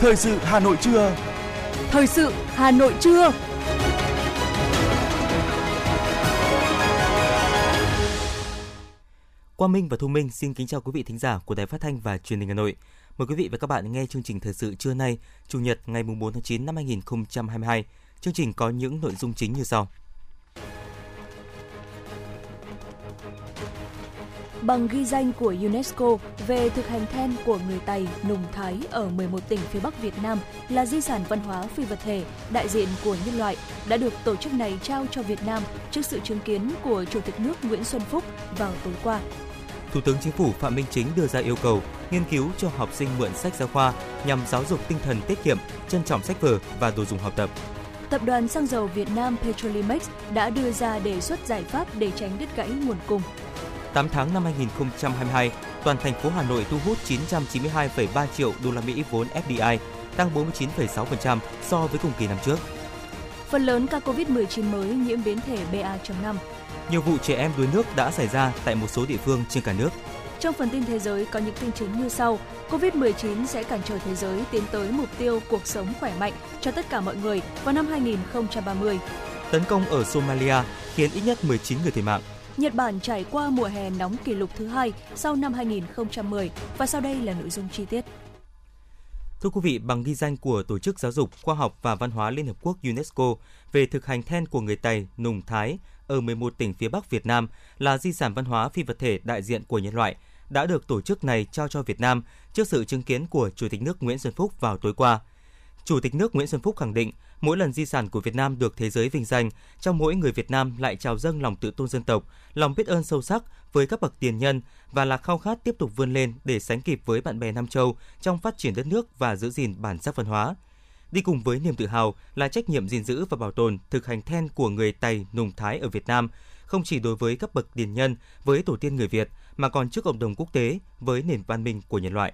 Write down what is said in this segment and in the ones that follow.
Thời sự Hà Nội trưa. Thời sự Hà Nội trưa. Quang Minh và Thu Minh xin kính chào quý vị thính giả của Đài Phát thanh và Truyền hình Hà Nội. Mời quý vị và các bạn nghe chương trình thời sự trưa nay, Chủ nhật ngày 4 tháng 9 năm 2022. Chương trình có những nội dung chính như sau. Bằng ghi danh của UNESCO về thực hành then của người Tày, Nùng Thái ở 11 tỉnh phía Bắc Việt Nam là di sản văn hóa phi vật thể đại diện của nhân loại đã được tổ chức này trao cho Việt Nam trước sự chứng kiến của Chủ tịch nước Nguyễn Xuân Phúc vào tối qua. Thủ tướng Chính phủ Phạm Minh Chính đưa ra yêu cầu nghiên cứu cho học sinh mượn sách giáo khoa nhằm giáo dục tinh thần tiết kiệm, trân trọng sách vở và đồ dùng học tập. Tập đoàn xăng dầu Việt Nam Petrolimex đã đưa ra đề xuất giải pháp để tránh đứt gãy nguồn cung. 8 tháng năm 2022, toàn thành phố Hà Nội thu hút 992,3 triệu đô la Mỹ vốn FDI, tăng 49,6% so với cùng kỳ năm trước. Phần lớn ca COVID-19 mới nhiễm biến thể BA.5. Nhiều vụ trẻ em đuối nước đã xảy ra tại một số địa phương trên cả nước. Trong phần tin thế giới có những tin chính như sau. COVID-19 sẽ cản trở thế giới tiến tới mục tiêu cuộc sống khỏe mạnh cho tất cả mọi người vào năm 2030. Tấn công ở Somalia khiến ít nhất 19 người thiệt mạng. Nhật Bản trải qua mùa hè nóng kỷ lục thứ hai sau năm 2010 và sau đây là nội dung chi tiết. Thưa quý vị, bằng ghi danh của Tổ chức Giáo dục, Khoa học và Văn hóa Liên Hợp Quốc UNESCO về thực hành then của người Tày, Nùng Thái ở 11 tỉnh phía Bắc Việt Nam là di sản văn hóa phi vật thể đại diện của nhân loại, đã được tổ chức này trao cho Việt Nam trước sự chứng kiến của Chủ tịch nước Nguyễn Xuân Phúc vào tối qua. Chủ tịch nước Nguyễn Xuân Phúc khẳng định, mỗi lần di sản của Việt Nam được thế giới vinh danh, trong mỗi người Việt Nam lại trào dâng lòng tự tôn dân tộc, lòng biết ơn sâu sắc với các bậc tiền nhân và là khao khát tiếp tục vươn lên để sánh kịp với bạn bè Nam Châu trong phát triển đất nước và giữ gìn bản sắc văn hóa. Đi cùng với niềm tự hào là trách nhiệm gìn giữ và bảo tồn thực hành then của người Tày, Nùng Thái ở Việt Nam, không chỉ đối với các bậc tiền nhân, với tổ tiên người Việt, mà còn trước cộng đồng quốc tế, với nền văn minh của nhân loại.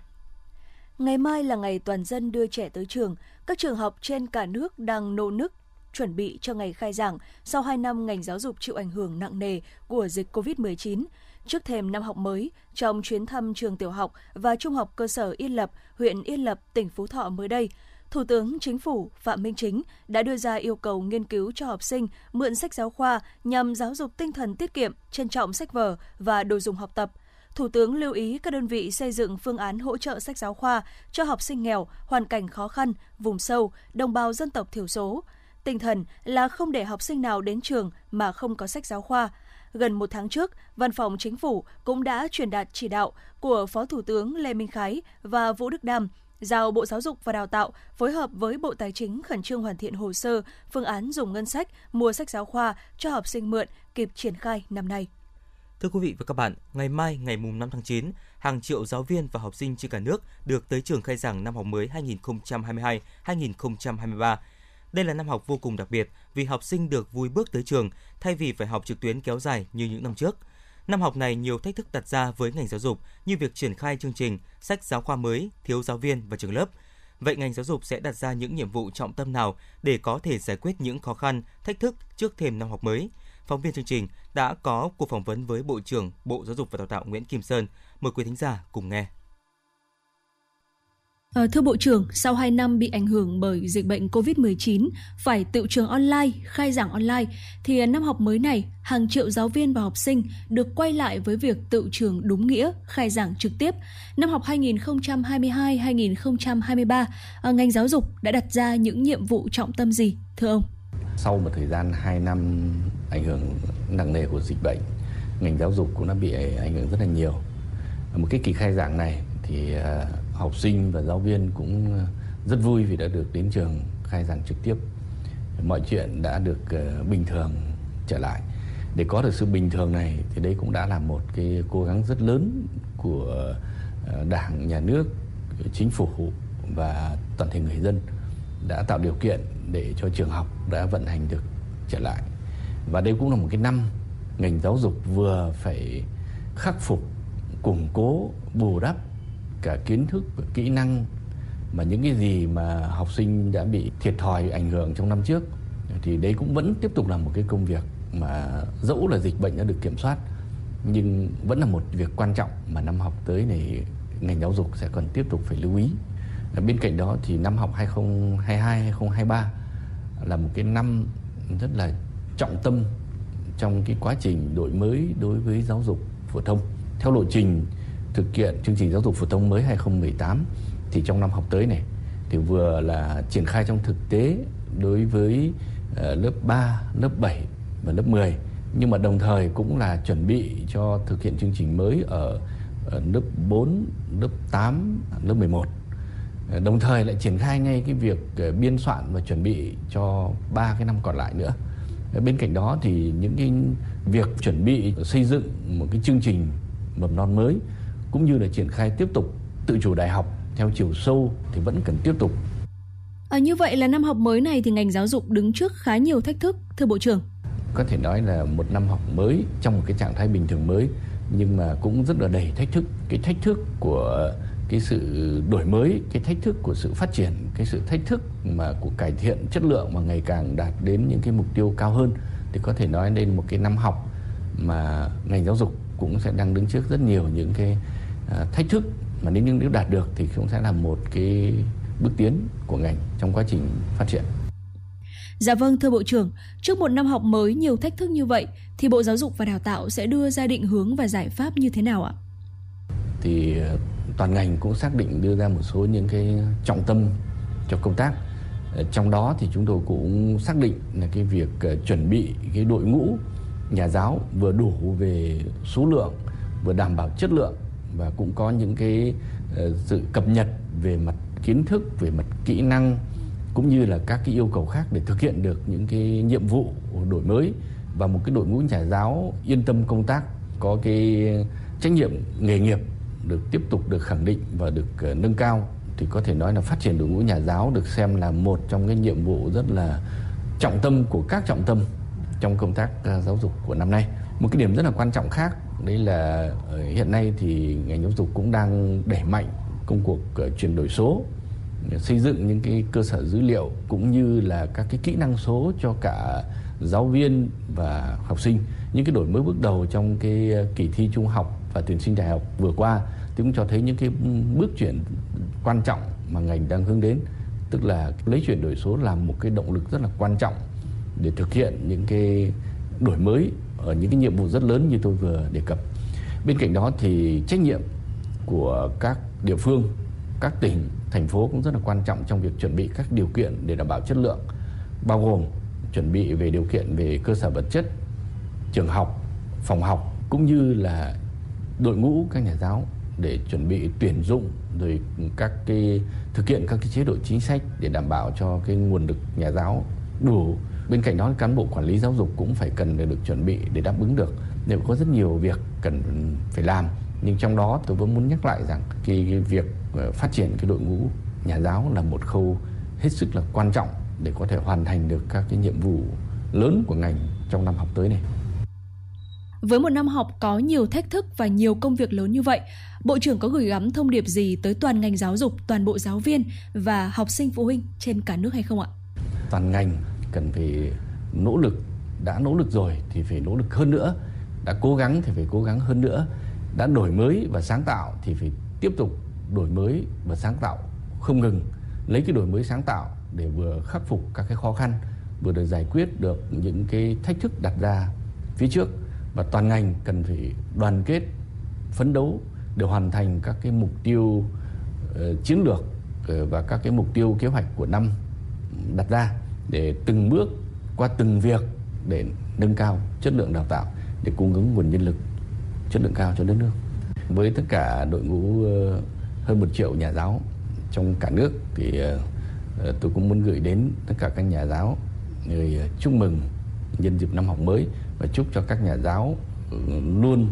Ngày mai là ngày toàn dân đưa trẻ tới trường. Các trường học trên cả nước đang nô nức chuẩn bị cho ngày khai giảng sau 2 năm ngành giáo dục chịu ảnh hưởng nặng nề của dịch COVID-19. Trước thềm năm học mới, trong chuyến thăm trường tiểu học và trung học cơ sở Yên Lập, huyện Yên Lập, tỉnh Phú Thọ mới đây, Thủ tướng Chính phủ Phạm Minh Chính đã đưa ra yêu cầu nghiên cứu cho học sinh mượn sách giáo khoa nhằm giáo dục tinh thần tiết kiệm, trân trọng sách vở và đồ dùng học tập – Thủ tướng lưu ý các đơn vị xây dựng phương án hỗ trợ sách giáo khoa cho học sinh nghèo, hoàn cảnh khó khăn, vùng sâu, đồng bào dân tộc thiểu số. Tinh thần là không để học sinh nào đến trường mà không có sách giáo khoa. Gần một tháng trước, Văn phòng Chính phủ cũng đã truyền đạt chỉ đạo của Phó Thủ tướng Lê Minh Khái và Vũ Đức Đam giao Bộ Giáo dục và Đào tạo phối hợp với Bộ Tài chính khẩn trương hoàn thiện hồ sơ, phương án dùng ngân sách mua sách giáo khoa cho học sinh mượn kịp triển khai năm nay. Thưa quý vị và các bạn, ngày mai ngày mùng 5 tháng 9, hàng triệu giáo viên và học sinh trên cả nước được tới trường khai giảng năm học mới 2022-2023. Đây là năm học vô cùng đặc biệt vì học sinh được vui bước tới trường thay vì phải học trực tuyến kéo dài như những năm trước. Năm học này nhiều thách thức đặt ra với ngành giáo dục như việc triển khai chương trình, sách giáo khoa mới, thiếu giáo viên và trường lớp. Vậy ngành giáo dục sẽ đặt ra những nhiệm vụ trọng tâm nào để có thể giải quyết những khó khăn, thách thức trước thềm năm học mới? Phóng viên chương trình đã có cuộc phỏng vấn với Bộ trưởng Bộ Giáo dục và Đào tạo Nguyễn Kim Sơn. Mời quý thính giả cùng nghe. À, thưa Bộ trưởng, sau 2 năm bị ảnh hưởng bởi dịch bệnh COVID-19, phải tự trường online, khai giảng online, thì năm học mới này, hàng triệu giáo viên và học sinh được quay lại với việc tự trường đúng nghĩa, khai giảng trực tiếp. Năm học 2022-2023, ờ, ngành giáo dục đã đặt ra những nhiệm vụ trọng tâm gì, thưa ông? Sau một thời gian 2 năm ảnh hưởng nặng nề của dịch bệnh, ngành giáo dục cũng đã bị ảnh hưởng rất là nhiều. Một cái kỳ khai giảng này thì à, học sinh và giáo viên cũng rất vui vì đã được đến trường khai giảng trực tiếp. Mọi chuyện đã được à, bình thường trở lại. Để có được sự bình thường này thì đây cũng đã là một cái cố gắng rất lớn của à, Đảng, Nhà nước, Chính phủ và toàn thể người dân đã tạo điều kiện để cho trường học đã vận hành được trở lại. Và đây cũng là một cái năm ngành giáo dục vừa phải khắc phục, củng cố, bù đắp cả kiến thức và kỹ năng mà những cái gì mà học sinh đã bị thiệt thòi ảnh hưởng trong năm trước thì đấy cũng vẫn tiếp tục là một cái công việc mà dẫu là dịch bệnh đã được kiểm soát nhưng vẫn là một việc quan trọng mà năm học tới này ngành giáo dục sẽ còn tiếp tục phải lưu ý Ờ, bên cạnh đó thì năm học 2022 2023 là một cái năm rất là trọng tâm trong cái quá trình đổi mới đối với giáo dục phổ thông. Theo lộ trình thực hiện chương trình giáo dục phổ thông mới 2018 thì trong năm học tới này thì vừa là triển khai trong thực tế đối với ờ, lớp 3, lớp 7 và lớp 10 nhưng mà đồng thời cũng là chuẩn bị cho thực hiện chương trình mới ở, ở lớp 4, lớp 8, lớp 11. Ờ, đồng thời lại triển khai ngay cái việc ờ, biên soạn và chuẩn bị cho ba cái năm còn lại nữa. Bên cạnh đó thì những cái việc chuẩn bị xây dựng một cái chương trình mầm non mới cũng như là triển khai tiếp tục tự chủ đại học theo chiều sâu thì vẫn cần tiếp tục. À, như vậy là năm học mới này thì ngành giáo dục đứng trước khá nhiều thách thức, thưa Bộ trưởng. Có thể nói là một năm học mới trong một cái trạng thái bình thường mới nhưng mà cũng rất là đầy thách thức. Cái thách thức của cái sự đổi mới, cái thách thức của sự phát triển, cái sự thách thức mà của cải thiện chất lượng mà ngày càng đạt đến những cái mục tiêu cao hơn thì có thể nói đây là một cái năm học mà ngành giáo dục cũng sẽ đang đứng trước rất nhiều những cái à, thách thức mà nếu như nếu đạt được thì cũng sẽ là một cái bước tiến của ngành trong quá trình phát triển. Dạ vâng thưa Bộ trưởng, trước một năm học mới nhiều thách thức như vậy thì Bộ Giáo dục và Đào tạo sẽ đưa ra định hướng và giải pháp như thế nào ạ? Thì toàn ngành cũng xác định đưa ra một số những cái trọng tâm cho công tác. Ờ, trong đó thì chúng tôi cũng xác định là cái việc ờ, chuẩn bị cái đội ngũ, nhà giáo vừa đủ về số lượng, vừa đảm bảo chất lượng và cũng có những cái ờ, sự cập nhật về mặt kiến thức, về mặt kỹ năng cũng như là các cái yêu cầu khác để thực hiện được những cái nhiệm vụ đổi mới và một cái đội ngũ nhà giáo yên tâm công tác, có cái trách nhiệm nghề nghiệp được tiếp tục được khẳng định và được ờ, nâng cao thì có thể nói là phát triển đội ngũ nhà giáo được xem là một trong cái nhiệm vụ rất là trọng tâm của các trọng tâm trong công tác ờ, giáo dục của năm nay. Một cái điểm rất là quan trọng khác đấy là ờ, hiện nay thì ngành giáo dục cũng đang đẩy mạnh công cuộc chuyển đổi số xây dựng những cái cơ sở dữ liệu cũng như là các cái kỹ năng số cho cả giáo viên và học sinh những cái đổi mới bước đầu trong cái kỳ thi trung học và tuyển sinh đại học vừa qua thì cũng cho thấy những cái bước chuyển quan trọng mà ngành đang hướng đến tức là lấy chuyển đổi số làm một cái động lực rất là quan trọng để thực hiện những cái đổi mới ở những cái nhiệm vụ rất lớn như tôi vừa đề cập. Bên cạnh đó thì trách nhiệm của các địa phương, các tỉnh, thành phố cũng rất là quan trọng trong việc chuẩn bị các điều kiện để đảm bảo chất lượng, bao gồm chuẩn bị về điều kiện về cơ sở vật chất, trường học, phòng học cũng như là đội ngũ các nhà giáo để chuẩn bị tuyển dụng rồi các cái thực hiện các cái chế độ chính sách để đảm bảo cho cái nguồn lực nhà giáo đủ. Bên cạnh đó cán bộ quản lý giáo dục cũng phải cần được chuẩn bị để đáp ứng được. Nếu có rất nhiều việc cần phải làm. Nhưng trong đó tôi vẫn muốn nhắc lại rằng cái, cái việc ờ, phát triển cái đội ngũ nhà giáo là một khâu hết sức là quan trọng để có thể hoàn thành được các cái nhiệm vụ lớn của ngành trong năm học tới này. Với một năm học có nhiều thách thức và nhiều công việc lớn như vậy, Bộ trưởng có gửi gắm thông điệp gì tới toàn ngành giáo dục, toàn bộ giáo viên và học sinh phụ huynh trên cả nước hay không ạ? Toàn ngành cần phải nỗ lực đã nỗ lực rồi thì phải nỗ lực hơn nữa đã cố gắng thì phải cố gắng hơn nữa đã đổi mới và sáng tạo thì phải tiếp tục đổi mới và sáng tạo không ngừng lấy cái đổi mới sáng tạo để vừa khắc phục các cái khó khăn vừa được giải quyết được những cái thách thức đặt ra phía trước và toàn ngành cần phải đoàn kết phấn đấu để hoàn thành các cái mục tiêu uh, chiến lược uh, và các cái mục tiêu kế hoạch của năm đặt ra để từng bước qua từng việc để nâng cao chất lượng đào tạo để cung ứng nguồn nhân lực chất lượng cao cho đất nước. Với tất cả đội ngũ ờ, hơn một triệu nhà giáo trong cả nước thì tôi cũng muốn gửi đến tất cả các nhà giáo người chúc mừng nhân dịp năm học mới và chúc cho các nhà giáo ừ, luôn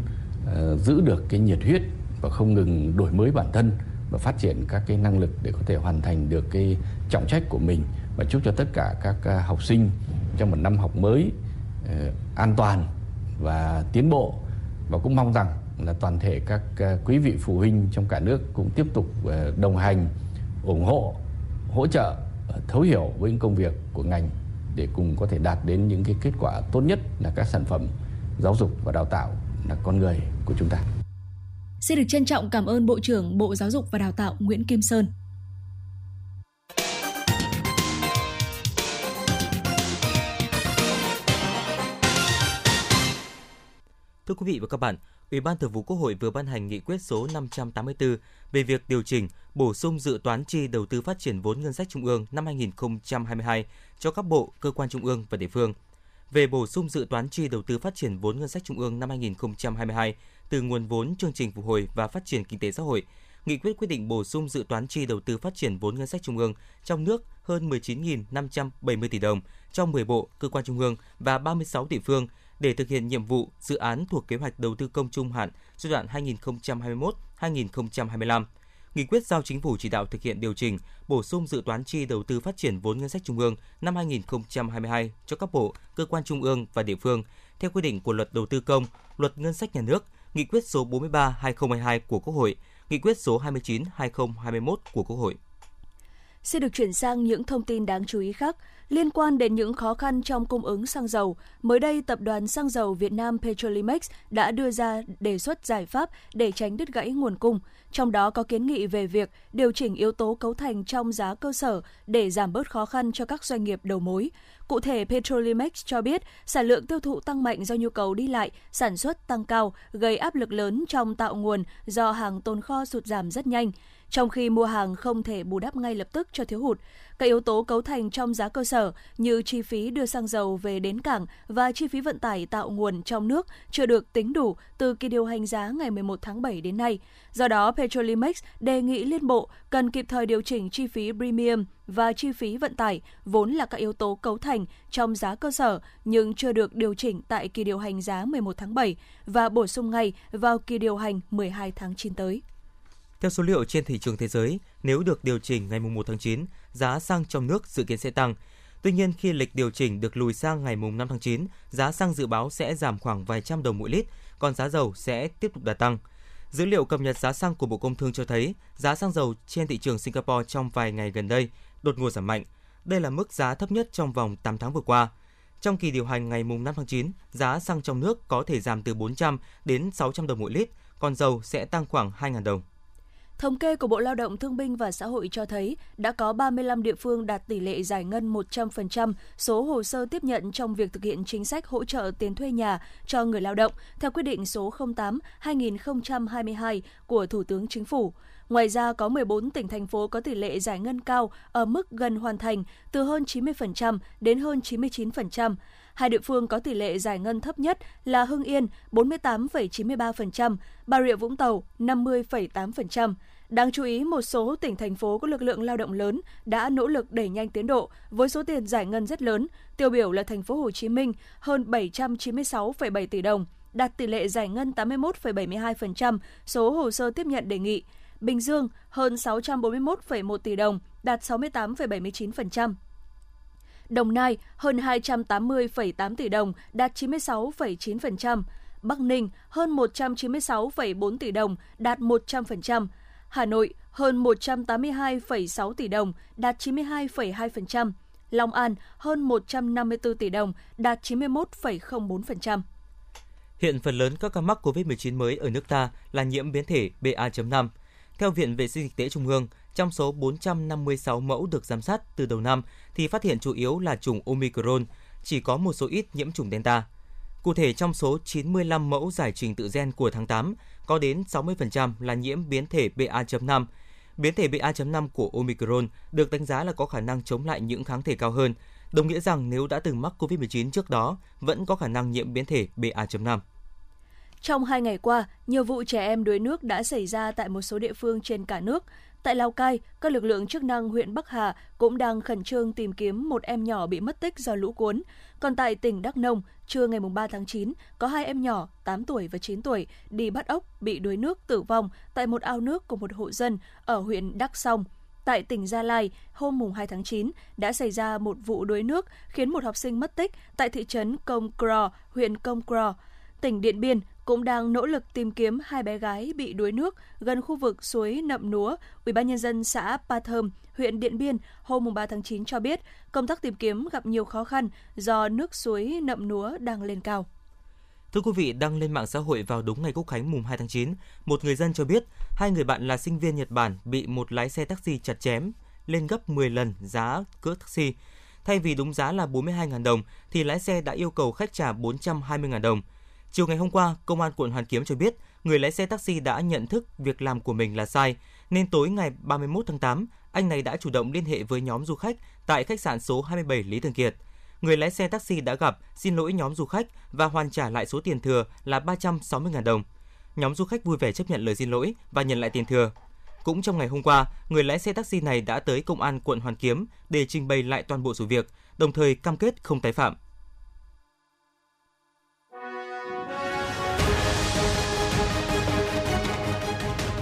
ờ, giữ được cái nhiệt huyết và không ngừng đổi mới bản thân và phát triển các cái năng lực để có thể hoàn thành được cái trọng trách của mình. Và chúc cho tất cả các ờ, học sinh trong một năm học mới ờ, an toàn và tiến bộ. Và cũng mong rằng là toàn thể các quý vị phụ huynh trong cả nước cũng tiếp tục đồng hành, ủng hộ, hỗ trợ thấu hiểu với những công việc của ngành để cùng có thể đạt đến những cái kết quả tốt nhất là các sản phẩm giáo dục và đào tạo là con người của chúng ta. Xin được trân trọng cảm ơn Bộ trưởng Bộ Giáo dục và Đào tạo Nguyễn Kim Sơn. Thưa quý vị và các bạn, Ủy ban Thường vụ Quốc hội vừa ban hành nghị quyết số 584 về việc điều chỉnh, bổ sung dự toán chi đầu tư phát triển vốn ngân sách trung ương năm 2022 cho các bộ, cơ quan trung ương và địa phương. Về bổ sung dự toán chi đầu tư phát triển vốn ngân sách trung ương năm 2022 từ nguồn vốn chương trình phục hồi và phát triển kinh tế xã hội, nghị quyết quyết định bổ sung dự toán chi đầu tư phát triển vốn ngân sách trung ương trong nước hơn 19.570 tỷ đồng cho 10 bộ, cơ quan trung ương và 36 địa phương để thực hiện nhiệm vụ dự án thuộc kế hoạch đầu tư công trung hạn giai đoạn 2021-2025. Nghị quyết giao chính phủ chỉ đạo thực hiện điều chỉnh, bổ sung dự toán chi đầu tư phát triển vốn ngân sách trung ương năm 2022 cho các bộ, cơ quan trung ương và địa phương theo quy định của Luật Đầu tư công, Luật Ngân sách nhà nước, Nghị quyết số 43/2022 của Quốc hội, Nghị quyết số 29/2021 của Quốc hội. Xin được chuyển sang những thông tin đáng chú ý khác. Liên quan đến những khó khăn trong cung ứng xăng dầu, mới đây Tập đoàn Xăng dầu Việt Nam Petrolimex đã đưa ra đề xuất giải pháp để tránh đứt gãy nguồn cung. Trong đó có kiến nghị về việc điều chỉnh yếu tố cấu thành trong giá cơ sở để giảm bớt khó khăn cho các doanh nghiệp đầu mối. Cụ thể, Petrolimex cho biết sản lượng tiêu thụ tăng mạnh do nhu cầu đi lại, sản xuất tăng cao, gây áp lực lớn trong tạo nguồn do hàng tồn kho sụt giảm rất nhanh trong khi mua hàng không thể bù đắp ngay lập tức cho thiếu hụt. Các yếu tố cấu thành trong giá cơ sở như chi phí đưa xăng dầu về đến cảng và chi phí vận tải tạo nguồn trong nước chưa được tính đủ từ kỳ điều hành giá ngày 11 tháng 7 đến nay. Do đó, Petrolimex đề nghị Liên Bộ cần kịp thời điều chỉnh chi phí premium và chi phí vận tải, vốn là các yếu tố cấu thành trong giá cơ sở nhưng chưa được điều chỉnh tại kỳ điều hành giá 11 tháng 7 và bổ sung ngay vào kỳ điều hành 12 tháng 9 tới. Theo số liệu trên thị trường thế giới, nếu được điều chỉnh ngày 1 tháng 9, giá xăng trong nước dự kiến sẽ tăng. Tuy nhiên, khi lịch điều chỉnh được lùi sang ngày 5 tháng 9, giá xăng dự báo sẽ giảm khoảng vài trăm đồng mỗi lít, còn giá dầu sẽ tiếp tục đà tăng. Dữ liệu cập nhật giá xăng của Bộ Công Thương cho thấy, giá xăng dầu trên thị trường Singapore trong vài ngày gần đây đột ngột giảm mạnh. Đây là mức giá thấp nhất trong vòng 8 tháng vừa qua. Trong kỳ điều hành ngày 5 tháng 9, giá xăng trong nước có thể giảm từ 400 đến 600 đồng mỗi lít, còn dầu sẽ tăng khoảng 2.000 đồng. Thống kê của Bộ Lao động Thương binh và Xã hội cho thấy đã có 35 địa phương đạt tỷ lệ giải ngân 100% số hồ sơ tiếp nhận trong việc thực hiện chính sách hỗ trợ tiền thuê nhà cho người lao động theo quyết định số 08/2022 của Thủ tướng Chính phủ. Ngoài ra, có 14 tỉnh thành phố có tỷ lệ giải ngân cao ở mức gần hoàn thành, từ hơn 90% đến hơn 99%. Hai địa phương có tỷ lệ giải ngân thấp nhất là Hưng Yên 48,93%, Bà Rịa Vũng Tàu 50,8%. Đáng chú ý, một số tỉnh thành phố có lực lượng lao động lớn đã nỗ lực đẩy nhanh tiến độ với số tiền giải ngân rất lớn. Tiêu biểu là thành phố Hồ Chí Minh hơn 796,7 tỷ đồng, đạt tỷ lệ giải ngân 81,72% số hồ sơ tiếp nhận đề nghị. Bình Dương hơn 641,1 tỷ đồng, đạt 68,79%. Đồng Nai hơn 280,8 tỷ đồng, đạt 96,9%. Bắc Ninh hơn 196,4 tỷ đồng, đạt 100%. Hà Nội hơn 182,6 tỷ đồng, đạt 92,2%. Long An hơn 154 tỷ đồng, đạt 91,04%. Hiện phần lớn các ca mắc COVID-19 mới ở nước ta là nhiễm biến thể BA.5. Theo Viện Vệ sinh Dịch tễ Trung ương, trong số 456 mẫu được giám sát từ đầu năm thì phát hiện chủ yếu là chủng Omicron, chỉ có một số ít nhiễm chủng Delta. Cụ thể trong số 95 mẫu giải trình tự gen của tháng 8, có đến 60% là nhiễm biến thể BA.5. Biến thể BA.5 của Omicron được đánh giá là có khả năng chống lại những kháng thể cao hơn, đồng nghĩa rằng nếu đã từng mắc COVID-19 trước đó, vẫn có khả năng nhiễm biến thể BA.5. Trong hai ngày qua, nhiều vụ trẻ em đuối nước đã xảy ra tại một số địa phương trên cả nước. Tại Lào Cai, các lực lượng chức năng huyện Bắc Hà cũng đang khẩn trương tìm kiếm một em nhỏ bị mất tích do lũ cuốn. Còn tại tỉnh Đắk Nông, trưa ngày 3 tháng 9, có hai em nhỏ 8 tuổi và 9 tuổi đi bắt ốc bị đuối nước tử vong tại một ao nước của một hộ dân ở huyện Đắk Song. Tại tỉnh Gia Lai, hôm 2 tháng 9 đã xảy ra một vụ đuối nước khiến một học sinh mất tích tại thị trấn Công Cro, huyện Công Cro. Tỉnh Điện Biên cũng đang nỗ lực tìm kiếm hai bé gái bị đuối nước gần khu vực suối Nậm Núa. Ủy ban nhân dân xã Pa Thơm, huyện Điện Biên hôm 3 tháng 9 cho biết công tác tìm kiếm gặp nhiều khó khăn do nước suối Nậm Núa đang lên cao. Thưa quý vị, đăng lên mạng xã hội vào đúng ngày Quốc khánh mùng 2 tháng 9, một người dân cho biết hai người bạn là sinh viên Nhật Bản bị một lái xe taxi chặt chém lên gấp 10 lần giá cước taxi. Thay vì đúng giá là 42.000 đồng thì lái xe đã yêu cầu khách trả 420.000 đồng. Chiều ngày hôm qua, Công an quận Hoàn Kiếm cho biết, người lái xe taxi đã nhận thức việc làm của mình là sai, nên tối ngày 31 tháng 8, anh này đã chủ động liên hệ với nhóm du khách tại khách sạn số 27 Lý Thường Kiệt. Người lái xe taxi đã gặp, xin lỗi nhóm du khách và hoàn trả lại số tiền thừa là 360.000 đồng. Nhóm du khách vui vẻ chấp nhận lời xin lỗi và nhận lại tiền thừa. Cũng trong ngày hôm qua, người lái xe taxi này đã tới công an quận Hoàn Kiếm để trình bày lại toàn bộ sự việc, đồng thời cam kết không tái phạm.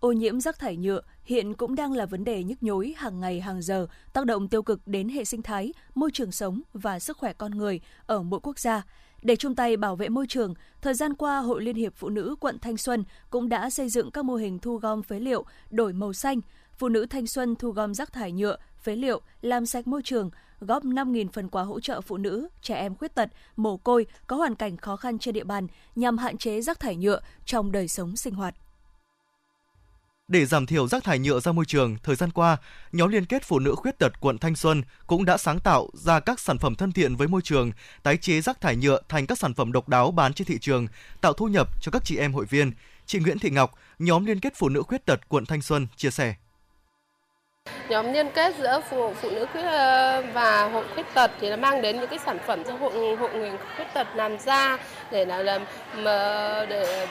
ô nhiễm rác thải nhựa hiện cũng đang là vấn đề nhức nhối hàng ngày hàng giờ, tác động tiêu cực đến hệ sinh thái, môi trường sống và sức khỏe con người ở mỗi quốc gia. Để chung tay bảo vệ môi trường, thời gian qua Hội Liên hiệp Phụ nữ quận Thanh Xuân cũng đã xây dựng các mô hình thu gom phế liệu đổi màu xanh, phụ nữ Thanh Xuân thu gom rác thải nhựa, phế liệu, làm sạch môi trường, góp 5.000 phần quà hỗ trợ phụ nữ, trẻ em khuyết tật, mồ côi có hoàn cảnh khó khăn trên địa bàn nhằm hạn chế rác thải nhựa trong đời sống sinh hoạt. Để giảm thiểu rác thải nhựa ra môi trường, thời gian qua, nhóm liên kết phụ nữ khuyết tật quận Thanh Xuân cũng đã sáng tạo ra các sản phẩm thân thiện với môi trường, tái chế rác thải nhựa thành các sản phẩm độc đáo bán trên thị trường, tạo thu nhập cho các chị em hội viên. Chị Nguyễn Thị Ngọc, nhóm liên kết phụ nữ khuyết tật quận Thanh Xuân chia sẻ. Nhóm liên kết giữa phụ phụ nữ khuyết ờ, và hội khuyết tật thì nó mang đến những cái sản phẩm cho hội hội người khuyết tật làm ra để là làm mà để,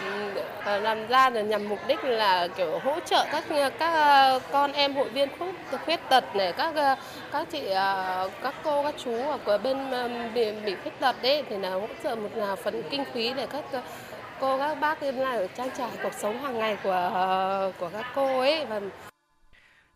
để làm ra để nhằm mục đích là kiểu hỗ trợ các các ờ, con em hội viên khuyết khuyết tật này các các chị các cô các chú ở bên bị, bị khuyết tật đấy thì là hỗ trợ một là phần kinh phí để các cô các bác em là trang trải cuộc sống hàng ngày của của các cô ấy. Và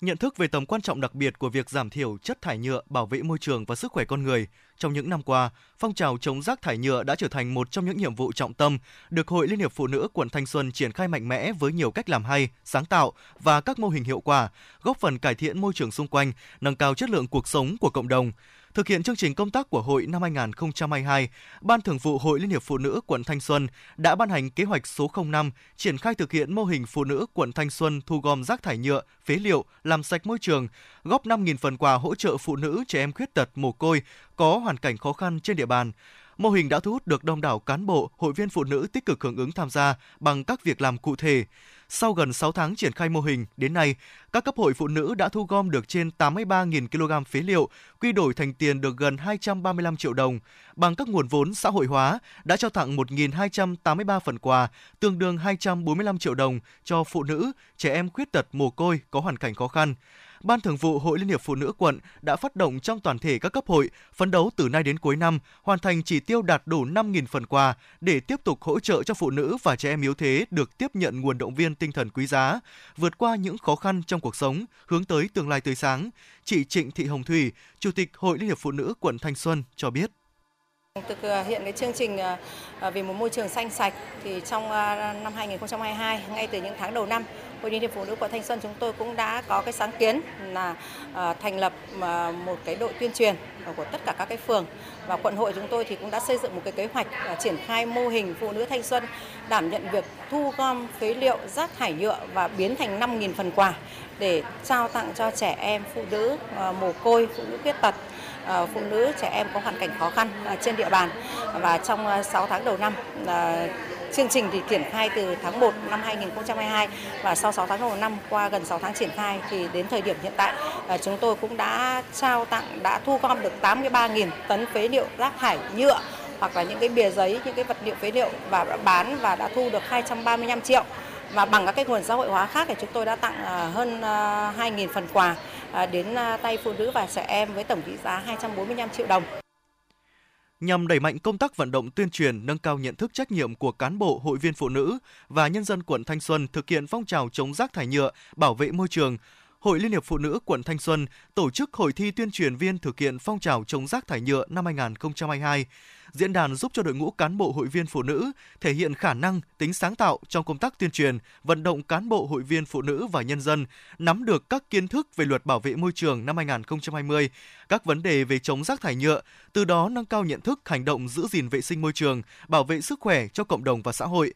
nhận thức về tầm quan trọng đặc biệt của việc giảm thiểu chất thải nhựa, bảo vệ môi trường và sức khỏe con người. Trong những năm qua, phong trào chống rác thải nhựa đã trở thành một trong những nhiệm vụ trọng tâm được Hội Liên hiệp Phụ nữ quận Thanh Xuân triển khai mạnh mẽ với nhiều cách làm hay, sáng tạo và các mô hình hiệu quả, góp phần cải thiện môi trường xung quanh, nâng cao chất lượng cuộc sống của cộng đồng. Thực hiện chương trình công tác của hội năm 2022, Ban Thường vụ Hội Liên hiệp Phụ nữ quận Thanh Xuân đã ban hành kế hoạch số 05 triển khai thực hiện mô hình phụ nữ quận Thanh Xuân thu gom rác thải nhựa, phế liệu, làm sạch môi trường, góp 5.000 phần quà hỗ trợ phụ nữ trẻ em khuyết tật mồ côi có hoàn cảnh khó khăn trên địa bàn. Mô hình đã thu hút được đông đảo cán bộ, hội viên phụ nữ tích cực hưởng ứng tham gia bằng các việc làm cụ thể. Sau gần 6 tháng triển khai mô hình, đến nay, các cấp hội phụ nữ đã thu gom được trên 83.000 kg phế liệu, quy đổi thành tiền được gần 235 triệu đồng. Bằng các nguồn vốn xã hội hóa, đã trao tặng 1.283 phần quà, tương đương 245 triệu đồng cho phụ nữ, trẻ em khuyết tật mồ côi có hoàn cảnh khó khăn. Ban Thường vụ Hội Liên hiệp Phụ nữ quận đã phát động trong toàn thể các cấp hội phấn đấu từ nay đến cuối năm hoàn thành chỉ tiêu đạt đủ 5.000 phần quà để tiếp tục hỗ trợ cho phụ nữ và trẻ em yếu thế được tiếp nhận nguồn động viên tinh thần quý giá, vượt qua những khó khăn trong cuộc sống, hướng tới tương lai tươi sáng. Chị Trịnh Thị Hồng Thủy, Chủ tịch Hội Liên hiệp Phụ nữ quận Thanh Xuân cho biết. Thực à, hiện cái chương trình à, à, vì một môi trường xanh sạch thì trong năm 2022 ngay từ những tháng đầu năm Hội Liên hiệp Phụ nữ quận Thanh Xuân chúng tôi cũng đã có cái sáng kiến là thành lập một cái đội tuyên truyền của tất cả các cái phường. Và quận hội chúng tôi thì cũng đã xây dựng một cái kế hoạch triển khai mô hình phụ nữ Thanh Xuân đảm nhận việc thu gom phế liệu rác thải nhựa và biến thành 5.000 phần quà để trao tặng cho trẻ em phụ nữ mồ côi, phụ nữ khuyết tật. Ờ, phụ nữ trẻ em có hoàn cảnh khó khăn trên địa bàn. Và trong ờ, 6 tháng đầu năm ờ, Chương trình thì triển khai từ tháng 1 năm 2022 và sau 6 tháng đầu năm qua gần 6 tháng triển khai thì đến thời điểm hiện tại chúng tôi cũng đã trao tặng đã thu gom được 83.000 tấn phế liệu rác thải nhựa hoặc là những cái bìa giấy, những cái vật liệu phế liệu và đã bán và đã thu được 235 triệu. Và bằng các cái nguồn xã hội hóa khác thì chúng tôi đã tặng hơn 2.000 phần quà. À, đến à, tay phụ nữ và trẻ em với tổng trị giá 245 triệu đồng nhằm đẩy mạnh công tác vận động tuyên truyền, nâng cao nhận thức trách nhiệm của cán bộ, hội viên phụ nữ và nhân dân quận Thanh Xuân thực hiện phong trào chống rác thải nhựa, bảo vệ môi trường. Hội Liên hiệp Phụ nữ quận Thanh Xuân tổ chức hội thi tuyên truyền viên thực hiện phong trào chống rác thải nhựa năm 2022. Diễn đàn giúp cho đội ngũ cán bộ hội viên phụ nữ thể hiện khả năng, tính sáng tạo trong công tác tuyên truyền, vận động cán bộ hội viên phụ nữ và nhân dân nắm được các kiến thức về luật bảo vệ môi trường năm 2020, các vấn đề về chống rác thải nhựa, từ đó nâng cao nhận thức hành động giữ gìn vệ sinh môi trường, bảo vệ sức khỏe cho cộng đồng và xã hội.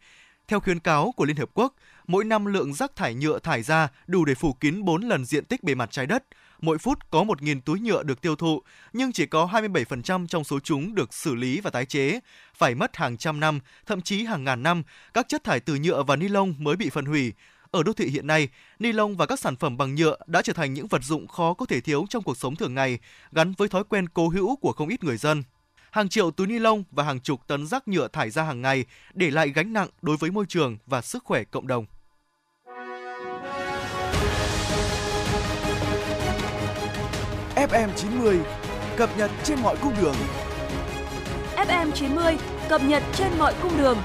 Theo khuyến cáo của Liên Hợp Quốc, mỗi năm lượng rác thải nhựa thải ra đủ để phủ kín 4 lần diện tích bề mặt trái đất. Mỗi phút có 1.000 túi nhựa được tiêu thụ, nhưng chỉ có 27% trong số chúng được xử lý và tái chế. Phải mất hàng trăm năm, thậm chí hàng ngàn năm, các chất thải từ nhựa và ni lông mới bị phân hủy. Ở đô thị hiện nay, ni lông và các sản phẩm bằng nhựa đã trở thành những vật dụng khó có thể thiếu trong cuộc sống thường ngày, gắn với thói quen cố hữu của không ít người dân hàng triệu túi ni lông và hàng chục tấn rác nhựa thải ra hàng ngày, để lại gánh nặng đối với môi trường và sức khỏe cộng đồng. FM 90 cập nhật trên mọi cung đường. FM 90 cập nhật trên mọi cung đường.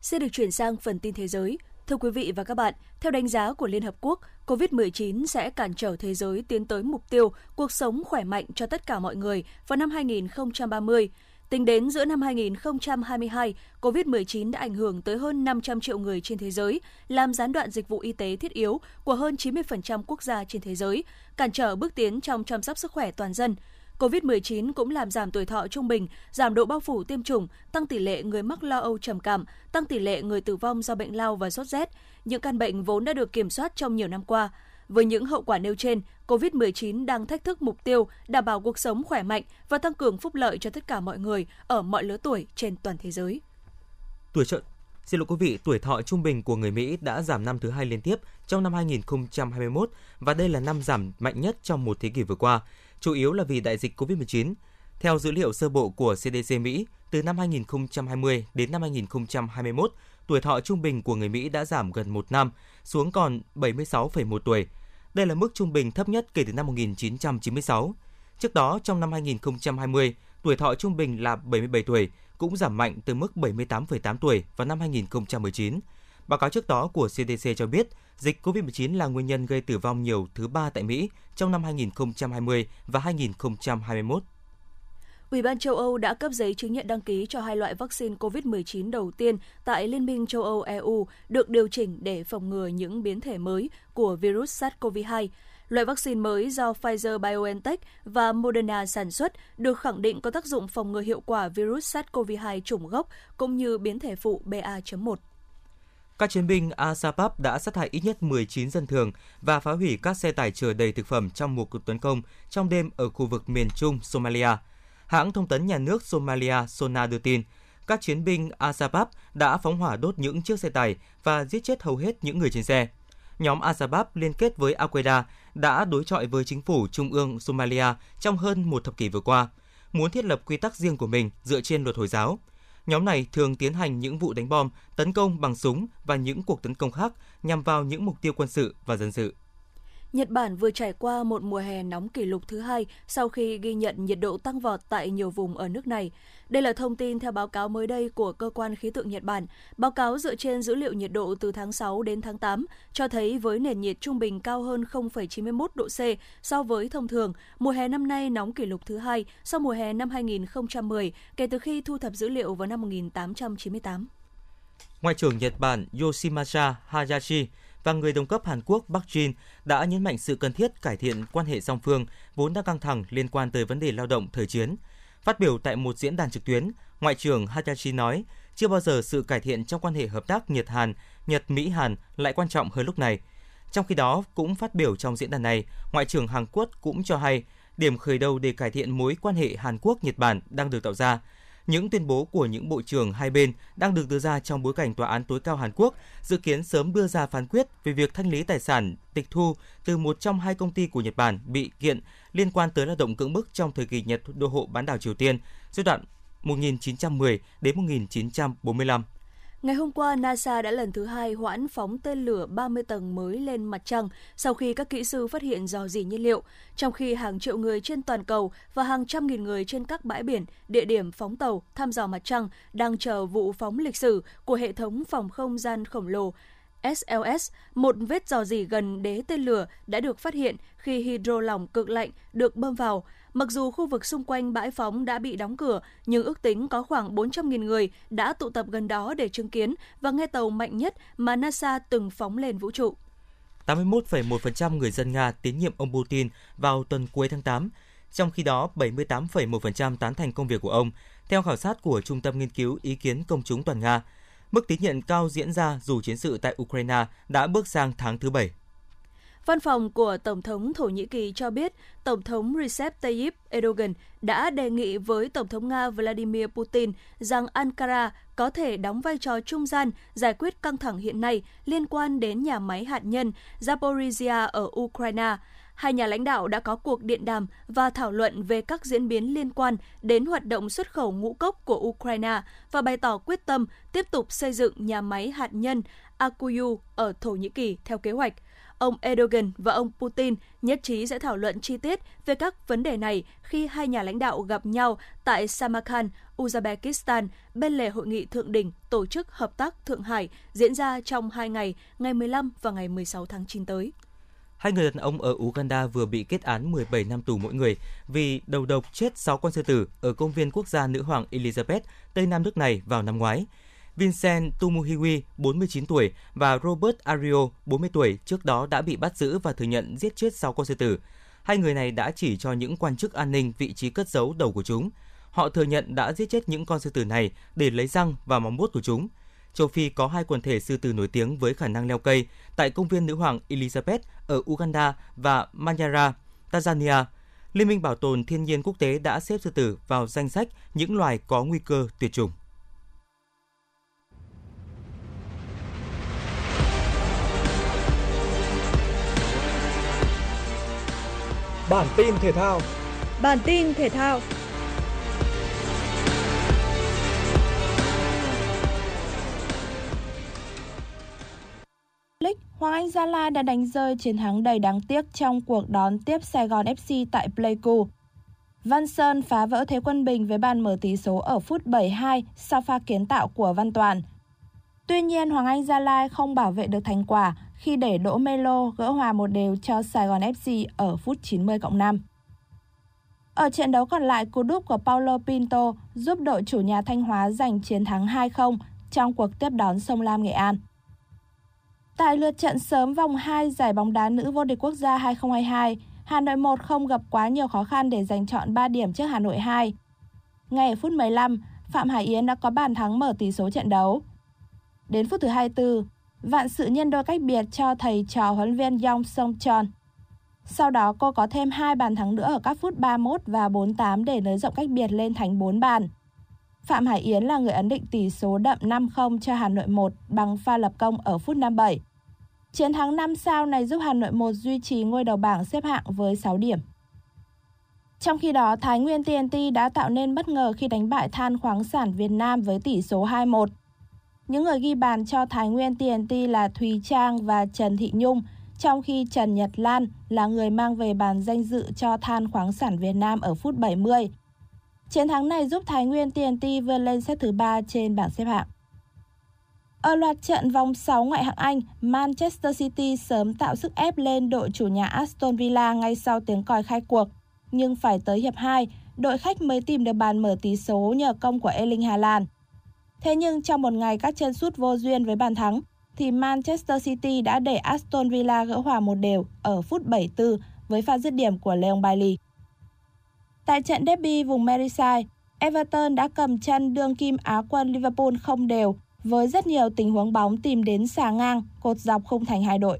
Sẽ được chuyển sang phần tin thế giới. Thưa quý vị và các bạn, theo đánh giá của Liên Hợp Quốc, COVID-19 sẽ cản trở thế giới tiến tới mục tiêu cuộc sống khỏe mạnh cho tất cả mọi người vào năm 2030. Tính đến giữa năm 2022, COVID-19 đã ảnh hưởng tới hơn 500 triệu người trên thế giới, làm gián đoạn dịch vụ y tế thiết yếu của hơn 90% quốc gia trên thế giới, cản trở bước tiến trong chăm sóc sức khỏe toàn dân. COVID-19 cũng làm giảm tuổi thọ trung bình, giảm độ bao phủ tiêm chủng, tăng tỷ lệ người mắc lo âu trầm cảm, tăng tỷ lệ người tử vong do bệnh lao và sốt rét. Những căn bệnh vốn đã được kiểm soát trong nhiều năm qua. Với những hậu quả nêu trên, COVID-19 đang thách thức mục tiêu đảm bảo cuộc sống khỏe mạnh và tăng cường phúc lợi cho tất cả mọi người ở mọi lứa tuổi trên toàn thế giới. Tuổi trợ Xin lỗi quý vị, tuổi thọ trung bình của người Mỹ đã giảm năm thứ hai liên tiếp trong năm 2021 và đây là năm giảm mạnh nhất trong một thế kỷ vừa qua chủ yếu là vì đại dịch COVID-19. Theo dữ liệu sơ bộ của CDC Mỹ, từ năm 2020 đến năm 2021, tuổi thọ trung bình của người Mỹ đã giảm gần một năm, xuống còn 76,1 tuổi. Đây là mức trung bình thấp nhất kể từ năm 1996. Trước đó, trong năm 2020, tuổi thọ trung bình là 77 tuổi, cũng giảm mạnh từ mức 78,8 tuổi vào năm 2019. Báo cáo trước đó của CDC cho biết, dịch COVID-19 là nguyên nhân gây tử vong nhiều thứ ba tại Mỹ trong năm 2020 và 2021. Ủy ban châu Âu đã cấp giấy chứng nhận đăng ký cho hai loại vaccine COVID-19 đầu tiên tại Liên minh châu Âu EU được điều chỉnh để phòng ngừa những biến thể mới của virus SARS-CoV-2. Loại vaccine mới do Pfizer-BioNTech và Moderna sản xuất được khẳng định có tác dụng phòng ngừa hiệu quả virus SARS-CoV-2 chủng gốc cũng như biến thể phụ BA.1. Các chiến binh Asapap đã sát hại ít nhất 19 dân thường và phá hủy các xe tải chở đầy thực phẩm trong một cuộc tấn công trong đêm ở khu vực miền trung Somalia. Hãng thông tấn nhà nước Somalia Sona đưa tin, các chiến binh Asapap đã phóng hỏa đốt những chiếc xe tải và giết chết hầu hết những người trên xe. Nhóm Asapap liên kết với Al-Qaeda đã đối chọi với chính phủ trung ương Somalia trong hơn một thập kỷ vừa qua, muốn thiết lập quy tắc riêng của mình dựa trên luật Hồi giáo – Nhóm này thường tiến hành những vụ đánh bom, tấn công bằng súng và những cuộc tấn công khác nhằm vào những mục tiêu quân sự và dân sự. Nhật Bản vừa trải qua một mùa hè nóng kỷ lục thứ hai sau khi ghi nhận nhiệt độ tăng vọt tại nhiều vùng ở nước này. Đây là thông tin theo báo cáo mới đây của cơ quan khí tượng Nhật Bản. Báo cáo dựa trên dữ liệu nhiệt độ từ tháng 6 đến tháng 8 cho thấy với nền nhiệt trung bình cao hơn 0,91 độ C so với thông thường, mùa hè năm nay nóng kỷ lục thứ hai sau mùa hè năm 2010 kể từ khi thu thập dữ liệu vào năm 1898. Ngoại trưởng Nhật Bản Yoshimasa Hayashi và người đồng cấp Hàn Quốc Park Jin đã nhấn mạnh sự cần thiết cải thiện quan hệ song phương vốn đang căng thẳng liên quan tới vấn đề lao động thời chiến. Phát biểu tại một diễn đàn trực tuyến, Ngoại trưởng Hayashi nói, chưa bao giờ sự cải thiện trong quan hệ hợp tác Nhật-Hàn, Nhật-Mỹ-Hàn lại quan trọng hơn lúc này. Trong khi đó, cũng phát biểu trong diễn đàn này, Ngoại trưởng Hàn Quốc cũng cho hay điểm khởi đầu để cải thiện mối quan hệ Hàn Quốc-Nhật Bản đang được tạo ra – những tuyên bố của những bộ trưởng hai bên đang được đưa ra trong bối cảnh Tòa án tối cao Hàn Quốc dự kiến sớm đưa ra phán quyết về việc thanh lý tài sản, tịch thu từ một trong hai công ty của Nhật Bản bị kiện liên quan tới lao động cưỡng bức trong thời kỳ Nhật đô hộ bán đảo Triều Tiên giai đoạn 1910 đến 1945. Ngày hôm qua, NASA đã lần thứ hai hoãn phóng tên lửa 30 tầng mới lên mặt trăng sau khi các kỹ sư phát hiện dò dỉ nhiên liệu, trong khi hàng triệu người trên toàn cầu và hàng trăm nghìn người trên các bãi biển, địa điểm phóng tàu thăm dò mặt trăng đang chờ vụ phóng lịch sử của hệ thống phòng không gian khổng lồ SLS, một vết dò dỉ gần đế tên lửa đã được phát hiện khi hydro lỏng cực lạnh được bơm vào. Mặc dù khu vực xung quanh bãi phóng đã bị đóng cửa, nhưng ước tính có khoảng 400.000 người đã tụ tập gần đó để chứng kiến và nghe tàu mạnh nhất mà NASA từng phóng lên vũ trụ. 81,1% người dân Nga tín nhiệm ông Putin vào tuần cuối tháng 8, trong khi đó 78,1% tán thành công việc của ông, theo khảo sát của Trung tâm Nghiên cứu Ý kiến Công chúng Toàn Nga. Mức tín nhiệm cao diễn ra dù chiến sự tại Ukraine đã bước sang tháng thứ bảy. Văn phòng của Tổng thống Thổ Nhĩ Kỳ cho biết Tổng thống Recep Tayyip Erdogan đã đề nghị với Tổng thống Nga Vladimir Putin rằng Ankara có thể đóng vai trò trung gian giải quyết căng thẳng hiện nay liên quan đến nhà máy hạt nhân Zaporizhia ở Ukraine. Hai nhà lãnh đạo đã có cuộc điện đàm và thảo luận về các diễn biến liên quan đến hoạt động xuất khẩu ngũ cốc của Ukraine và bày tỏ quyết tâm tiếp tục xây dựng nhà máy hạt nhân Akuyu ở Thổ Nhĩ Kỳ theo kế hoạch ông Erdogan và ông Putin nhất trí sẽ thảo luận chi tiết về các vấn đề này khi hai nhà lãnh đạo gặp nhau tại Samarkand, Uzbekistan bên lề hội nghị thượng đỉnh tổ chức hợp tác Thượng Hải diễn ra trong hai ngày, ngày 15 và ngày 16 tháng 9 tới. Hai người đàn ông ở Uganda vừa bị kết án 17 năm tù mỗi người vì đầu độc chết 6 con sư tử ở công viên quốc gia nữ hoàng Elizabeth, Tây Nam nước này vào năm ngoái. Vincent Tumuhiwi, 49 tuổi và Robert Ario, 40 tuổi trước đó đã bị bắt giữ và thừa nhận giết chết 6 con sư tử. Hai người này đã chỉ cho những quan chức an ninh vị trí cất giấu đầu của chúng. Họ thừa nhận đã giết chết những con sư tử này để lấy răng và móng vuốt của chúng. Châu Phi có hai quần thể sư tử nổi tiếng với khả năng leo cây tại công viên nữ hoàng Elizabeth ở Uganda và Manyara, Tanzania. Liên minh Bảo tồn Thiên nhiên Quốc tế đã xếp sư tử vào danh sách những loài có nguy cơ tuyệt chủng. Bản tin thể thao. Bản tin thể thao. League, Hoàng Anh Gia Lai đã đánh rơi chiến thắng đầy đáng tiếc trong cuộc đón tiếp Sài Gòn FC tại Pleiku. Văn Sơn phá vỡ thế quân bình với bàn mở tỷ số ở phút 72 sau pha kiến tạo của Văn Toàn. Tuy nhiên, Hoàng Anh Gia Lai không bảo vệ được thành quả khi để Đỗ Melo gỡ hòa một đều cho Sài Gòn FC ở phút 90 cộng 5. Ở trận đấu còn lại, cú đúp của Paulo Pinto giúp đội chủ nhà Thanh Hóa giành chiến thắng 2-0 trong cuộc tiếp đón Sông Lam Nghệ An. Tại lượt trận sớm vòng 2 giải bóng đá nữ vô địch quốc gia 2022, Hà Nội 1 không gặp quá nhiều khó khăn để giành chọn 3 điểm trước Hà Nội 2. Ngay ở phút 15, Phạm Hải Yến đã có bàn thắng mở tỷ số trận đấu. Đến phút thứ 24, Vạn sự nhân đôi cách biệt cho thầy trò huấn viên Yong Song Chon. Sau đó cô có thêm hai bàn thắng nữa ở các phút 31 và 48 để nới rộng cách biệt lên thành 4 bàn. Phạm Hải Yến là người ấn định tỷ số đậm 5-0 cho Hà Nội 1 bằng pha lập công ở phút 57. Chiến thắng 5 sao này giúp Hà Nội 1 duy trì ngôi đầu bảng xếp hạng với 6 điểm. Trong khi đó, Thái Nguyên TNT đã tạo nên bất ngờ khi đánh bại Than khoáng sản Việt Nam với tỷ số 2-1. Những người ghi bàn cho Thái Nguyên TNT là Thùy Trang và Trần Thị Nhung, trong khi Trần Nhật Lan là người mang về bàn danh dự cho Than khoáng sản Việt Nam ở phút 70. Chiến thắng này giúp Thái Nguyên TNT vươn lên xếp thứ 3 trên bảng xếp hạng. Ở loạt trận vòng 6 ngoại hạng Anh, Manchester City sớm tạo sức ép lên đội chủ nhà Aston Villa ngay sau tiếng còi khai cuộc. Nhưng phải tới hiệp 2, đội khách mới tìm được bàn mở tỷ số nhờ công của Erling Haaland. Thế nhưng trong một ngày các chân sút vô duyên với bàn thắng, thì Manchester City đã để Aston Villa gỡ hòa một đều ở phút 74 với pha dứt điểm của Leon Bailey. Tại trận derby vùng Merseyside, Everton đã cầm chân đương kim Á quân Liverpool không đều với rất nhiều tình huống bóng tìm đến xà ngang, cột dọc không thành hai đội.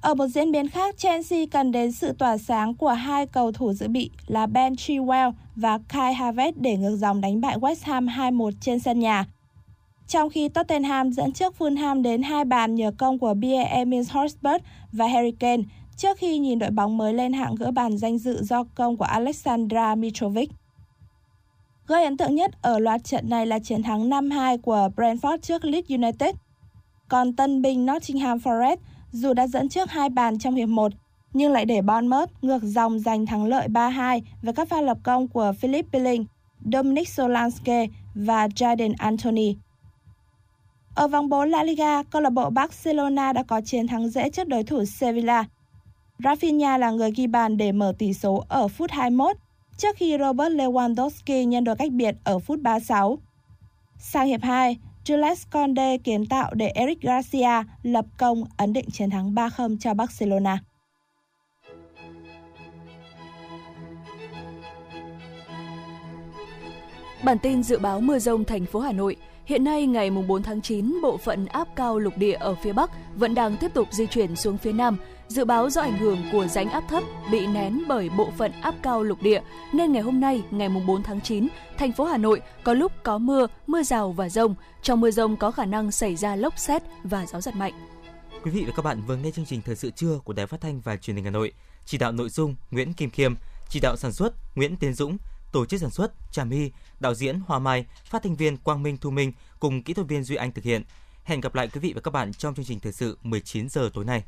Ở một diễn biến khác, Chelsea cần đến sự tỏa sáng của hai cầu thủ dự bị là Ben Chilwell và Kai Havertz để ngược dòng đánh bại West Ham 2-1 trên sân nhà. Trong khi Tottenham dẫn trước Fulham đến hai bàn nhờ công của Pierre Emil Horsberg và Harry Kane, trước khi nhìn đội bóng mới lên hạng gỡ bàn danh dự do công của Alexandra Mitrovic. Gây ấn tượng nhất ở loạt trận này là chiến thắng 5-2 của Brentford trước Leeds United. Còn tân binh Nottingham Forest dù đã dẫn trước hai bàn trong hiệp 1 nhưng lại để Bournemouth ngược dòng giành thắng lợi 3-2 với các pha lập công của Philip Billing, Dominic Solanke và Jadon Anthony. Ở vòng 4 La Liga, câu lạc bộ Barcelona đã có chiến thắng dễ trước đối thủ Sevilla. Rafinha là người ghi bàn để mở tỷ số ở phút 21, trước khi Robert Lewandowski nhân đôi cách biệt ở phút 36. Sang hiệp 2, Jules Conde kiến tạo để Eric Garcia lập công ấn định chiến thắng 3-0 cho Barcelona. Bản tin dự báo mưa rông thành phố Hà Nội. Hiện nay ngày 4 tháng 9, bộ phận áp cao lục địa ở phía Bắc vẫn đang tiếp tục di chuyển xuống phía Nam. Dự báo do ảnh hưởng của rãnh áp thấp bị nén bởi bộ phận áp cao lục địa, nên ngày hôm nay, ngày 4 tháng 9, thành phố Hà Nội có lúc có mưa, mưa rào và rông. Trong mưa rông có khả năng xảy ra lốc xét và gió giật mạnh. Quý vị và các bạn vừa nghe chương trình Thời sự trưa của Đài Phát thanh và Truyền hình Hà Nội. Chỉ đạo nội dung Nguyễn Kim Khiêm, chỉ đạo sản xuất Nguyễn Tiến Dũng, tổ chức sản xuất Trà My, đạo diễn Hoa Mai, phát thanh viên Quang Minh Thu Minh cùng kỹ thuật viên Duy Anh thực hiện. Hẹn gặp lại quý vị và các bạn trong chương trình thời sự 19 giờ tối nay.